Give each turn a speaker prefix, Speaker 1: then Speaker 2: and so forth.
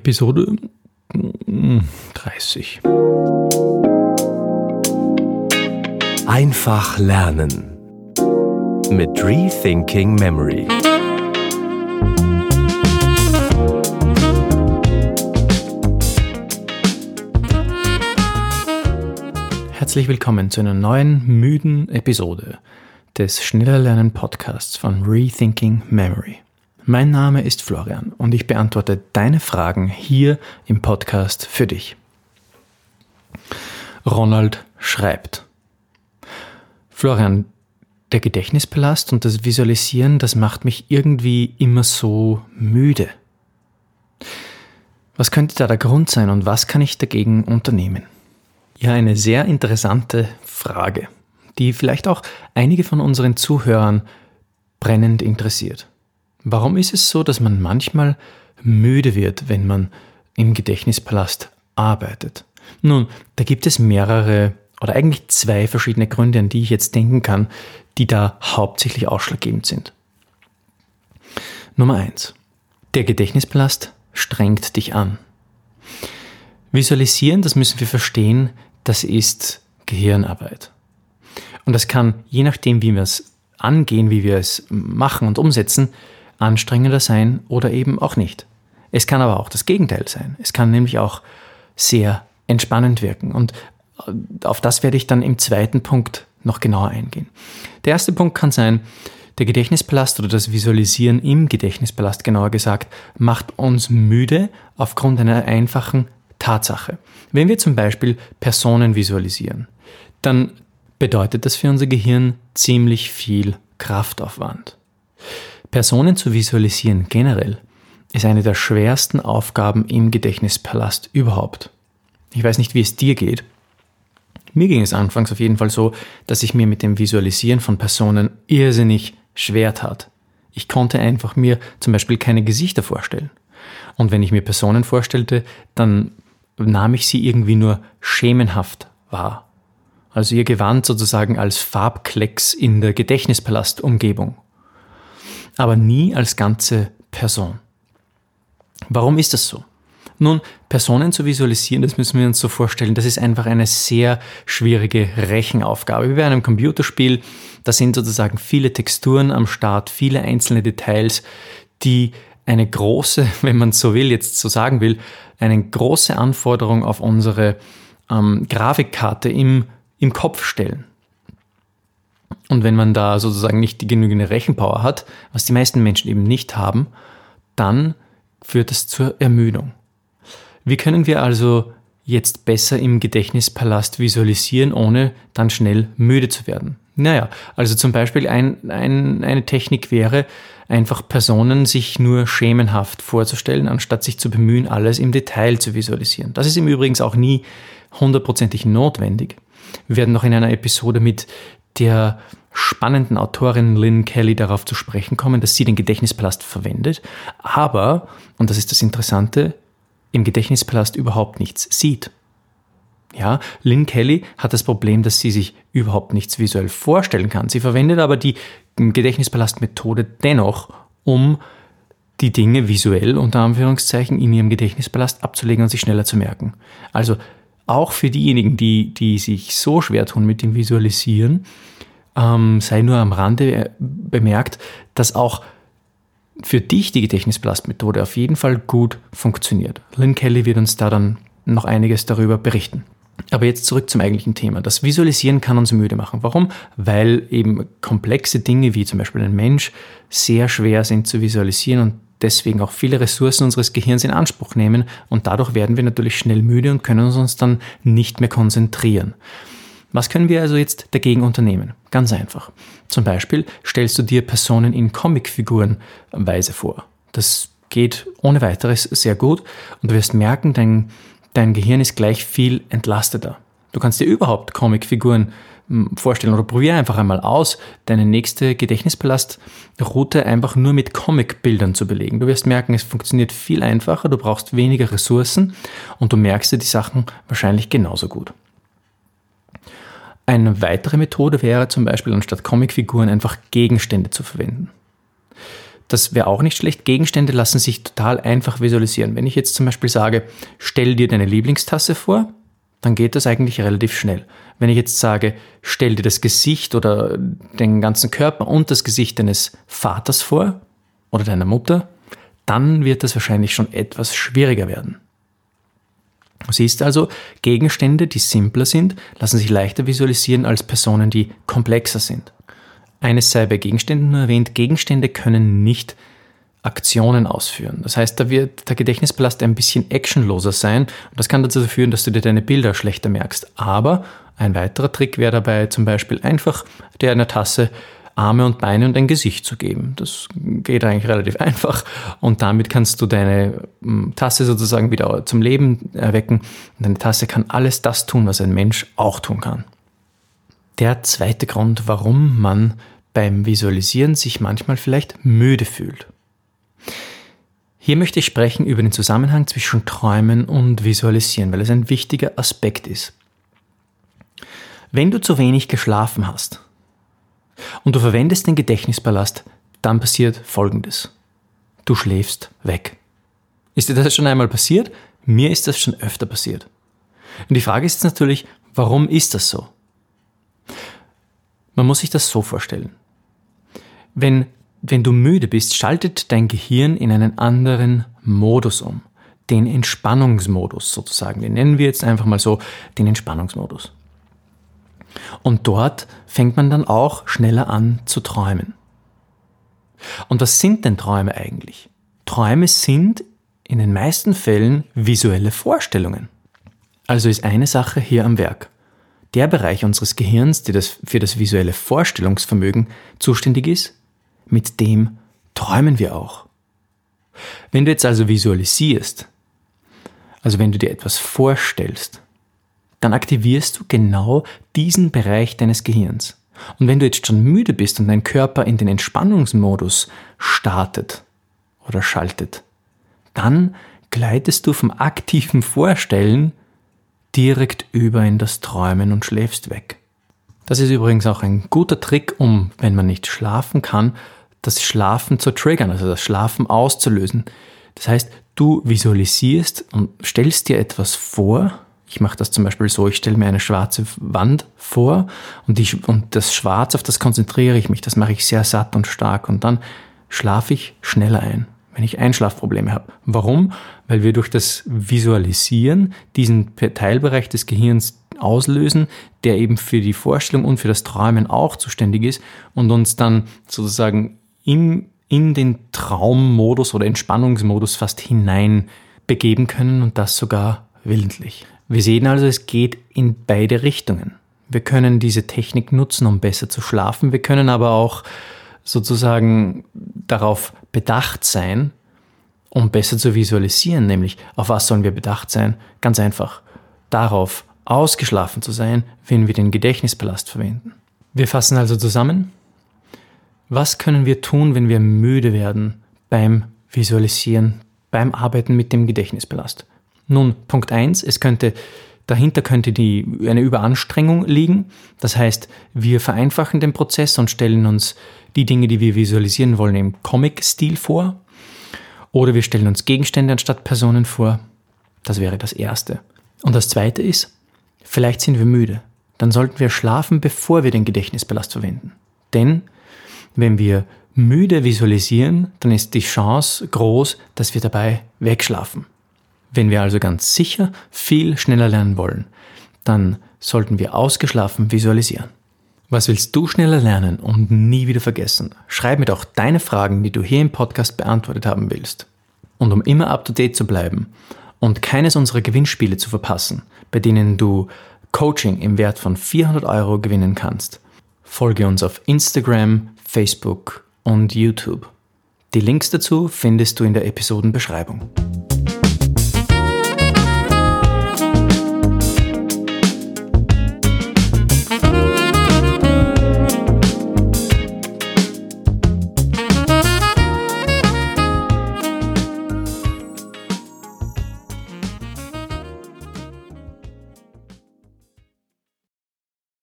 Speaker 1: Episode 30.
Speaker 2: Einfach lernen mit Rethinking Memory.
Speaker 1: Herzlich willkommen zu einer neuen müden Episode des Schneller Lernen Podcasts von Rethinking Memory. Mein Name ist Florian und ich beantworte deine Fragen hier im Podcast für dich. Ronald schreibt. Florian, der Gedächtnispalast und das Visualisieren, das macht mich irgendwie immer so müde. Was könnte da der Grund sein und was kann ich dagegen unternehmen? Ja, eine sehr interessante Frage, die vielleicht auch einige von unseren Zuhörern brennend interessiert. Warum ist es so, dass man manchmal müde wird, wenn man im Gedächtnispalast arbeitet? Nun, da gibt es mehrere oder eigentlich zwei verschiedene Gründe, an die ich jetzt denken kann, die da hauptsächlich ausschlaggebend sind. Nummer eins: Der Gedächtnispalast strengt dich an. Visualisieren, das müssen wir verstehen, das ist Gehirnarbeit. Und das kann, je nachdem, wie wir es angehen, wie wir es machen und umsetzen, anstrengender sein oder eben auch nicht. Es kann aber auch das Gegenteil sein. Es kann nämlich auch sehr entspannend wirken. Und äh, auf das werde ich dann im zweiten Punkt noch genauer eingehen. Der erste Punkt kann sein, der Gedächtnispalast oder das Visualisieren im Gedächtnispalast genauer gesagt macht uns müde aufgrund einer einfachen Tatsache. Wenn wir zum Beispiel Personen visualisieren, dann bedeutet das für unser Gehirn ziemlich viel Kraftaufwand. Personen zu visualisieren generell ist eine der schwersten Aufgaben im Gedächtnispalast überhaupt. Ich weiß nicht, wie es dir geht. Mir ging es anfangs auf jeden Fall so, dass ich mir mit dem Visualisieren von Personen irrsinnig schwer tat. Ich konnte einfach mir zum Beispiel keine Gesichter vorstellen. Und wenn ich mir Personen vorstellte, dann nahm ich sie irgendwie nur schemenhaft wahr. Also ihr Gewand sozusagen als Farbklecks in der Gedächtnispalastumgebung aber nie als ganze Person. Warum ist das so? Nun, Personen zu visualisieren, das müssen wir uns so vorstellen, das ist einfach eine sehr schwierige Rechenaufgabe. Wie bei einem Computerspiel, da sind sozusagen viele Texturen am Start, viele einzelne Details, die eine große, wenn man so will, jetzt so sagen will, eine große Anforderung auf unsere ähm, Grafikkarte im, im Kopf stellen. Und wenn man da sozusagen nicht die genügende Rechenpower hat, was die meisten Menschen eben nicht haben, dann führt es zur Ermüdung. Wie können wir also jetzt besser im Gedächtnispalast visualisieren, ohne dann schnell müde zu werden? Naja, also zum Beispiel ein, ein, eine Technik wäre, einfach Personen sich nur schemenhaft vorzustellen, anstatt sich zu bemühen, alles im Detail zu visualisieren. Das ist im Übrigen auch nie hundertprozentig notwendig. Wir werden noch in einer Episode mit der spannenden Autorin Lynn Kelly darauf zu sprechen kommen, dass sie den Gedächtnispalast verwendet, aber, und das ist das Interessante, im Gedächtnispalast überhaupt nichts sieht. Ja, Lynn Kelly hat das Problem, dass sie sich überhaupt nichts visuell vorstellen kann. Sie verwendet aber die Gedächtnispalast-Methode dennoch, um die Dinge visuell unter Anführungszeichen in ihrem Gedächtnispalast abzulegen und sich schneller zu merken. Also auch für diejenigen, die, die sich so schwer tun mit dem Visualisieren, ähm, sei nur am Rande äh, bemerkt, dass auch für dich die Gedächtnisblastmethode auf jeden Fall gut funktioniert. Lynn Kelly wird uns da dann noch einiges darüber berichten. Aber jetzt zurück zum eigentlichen Thema. Das Visualisieren kann uns müde machen. Warum? Weil eben komplexe Dinge wie zum Beispiel ein Mensch sehr schwer sind zu visualisieren und deswegen auch viele Ressourcen unseres Gehirns in Anspruch nehmen und dadurch werden wir natürlich schnell müde und können uns dann nicht mehr konzentrieren. Was können wir also jetzt dagegen unternehmen? Ganz einfach. Zum Beispiel stellst du dir Personen in Comicfigurenweise vor. Das geht ohne weiteres sehr gut und du wirst merken, dein, dein Gehirn ist gleich viel entlasteter. Du kannst dir überhaupt Comicfiguren hm, vorstellen oder probier einfach einmal aus, deine nächste Gedächtnispalast-Route einfach nur mit Comicbildern zu belegen. Du wirst merken, es funktioniert viel einfacher, du brauchst weniger Ressourcen und du merkst dir die Sachen wahrscheinlich genauso gut. Eine weitere Methode wäre zum Beispiel, anstatt Comicfiguren einfach Gegenstände zu verwenden. das wäre auch nicht schlecht. Gegenstände lassen sich total einfach visualisieren. Wenn ich jetzt zum Beispiel sage, stell dir deine Lieblingstasse vor, dann geht das eigentlich relativ schnell. Wenn ich jetzt sage, stell dir das Gesicht oder den ganzen Körper und das Gesicht deines Vaters vor oder deiner Mutter, dann wird das wahrscheinlich schon etwas schwieriger werden. Siehst also, Gegenstände, die simpler sind, lassen sich leichter visualisieren als Personen, die komplexer sind. Eines sei bei Gegenständen nur erwähnt, Gegenstände können nicht Aktionen ausführen. Das heißt, da wird der Gedächtnispalast ein bisschen actionloser sein und das kann dazu führen, dass du dir deine Bilder schlechter merkst. Aber ein weiterer Trick wäre dabei zum Beispiel einfach der einer Tasse Arme und Beine und ein Gesicht zu geben. Das geht eigentlich relativ einfach und damit kannst du deine hm, Tasse sozusagen wieder zum Leben erwecken und deine Tasse kann alles das tun, was ein Mensch auch tun kann. Der zweite Grund, warum man beim Visualisieren sich manchmal vielleicht müde fühlt. Hier möchte ich sprechen über den Zusammenhang zwischen Träumen und Visualisieren, weil es ein wichtiger Aspekt ist. Wenn du zu wenig geschlafen hast und du verwendest den Gedächtnispalast, dann passiert Folgendes. Du schläfst weg. Ist dir das schon einmal passiert? Mir ist das schon öfter passiert. Und die Frage ist natürlich, warum ist das so? Man muss sich das so vorstellen. Wenn wenn du müde bist, schaltet dein Gehirn in einen anderen Modus um. Den Entspannungsmodus sozusagen. Den nennen wir jetzt einfach mal so den Entspannungsmodus. Und dort fängt man dann auch schneller an zu träumen. Und was sind denn Träume eigentlich? Träume sind in den meisten Fällen visuelle Vorstellungen. Also ist eine Sache hier am Werk. Der Bereich unseres Gehirns, der das für das visuelle Vorstellungsvermögen zuständig ist, mit dem träumen wir auch. Wenn du jetzt also visualisierst, also wenn du dir etwas vorstellst, dann aktivierst du genau diesen Bereich deines Gehirns. Und wenn du jetzt schon müde bist und dein Körper in den Entspannungsmodus startet oder schaltet, dann gleitest du vom aktiven Vorstellen direkt über in das Träumen und schläfst weg. Das ist übrigens auch ein guter Trick, um, wenn man nicht schlafen kann, das Schlafen zu triggern, also das Schlafen auszulösen. Das heißt, du visualisierst und stellst dir etwas vor. Ich mache das zum Beispiel so, ich stelle mir eine schwarze Wand vor und, ich, und das Schwarz, auf das konzentriere ich mich, das mache ich sehr satt und stark und dann schlafe ich schneller ein, wenn ich Einschlafprobleme habe. Warum? Weil wir durch das Visualisieren diesen Teilbereich des Gehirns auslösen, der eben für die Vorstellung und für das Träumen auch zuständig ist und uns dann sozusagen in, in den Traummodus oder Entspannungsmodus fast hinein begeben können und das sogar willentlich. Wir sehen also, es geht in beide Richtungen. Wir können diese Technik nutzen, um besser zu schlafen. Wir können aber auch sozusagen darauf bedacht sein, um besser zu visualisieren, nämlich auf was sollen wir bedacht sein? Ganz einfach, darauf ausgeschlafen zu sein, wenn wir den Gedächtnispalast verwenden. Wir fassen also zusammen, was können wir tun, wenn wir müde werden beim Visualisieren, beim Arbeiten mit dem Gedächtnispalast? Nun, Punkt eins: es könnte, dahinter könnte die, eine Überanstrengung liegen. Das heißt, wir vereinfachen den Prozess und stellen uns die Dinge, die wir visualisieren wollen, im Comic-Stil vor. Oder wir stellen uns Gegenstände anstatt Personen vor. Das wäre das Erste. Und das Zweite ist, vielleicht sind wir müde. Dann sollten wir schlafen, bevor wir den Gedächtnispalast verwenden. Denn wenn wir müde visualisieren, dann ist die Chance groß, dass wir dabei wegschlafen. Wenn wir also ganz sicher viel schneller lernen wollen, dann sollten wir ausgeschlafen visualisieren. Was willst du schneller lernen und nie wieder vergessen? Schreib mir doch deine Fragen, die du hier im Podcast beantwortet haben willst. Und um immer up-to-date zu bleiben und keines unserer Gewinnspiele zu verpassen, bei denen du Coaching im Wert von 400 Euro gewinnen kannst, folge uns auf Instagram, Facebook und YouTube. Die Links dazu findest du in der Episodenbeschreibung.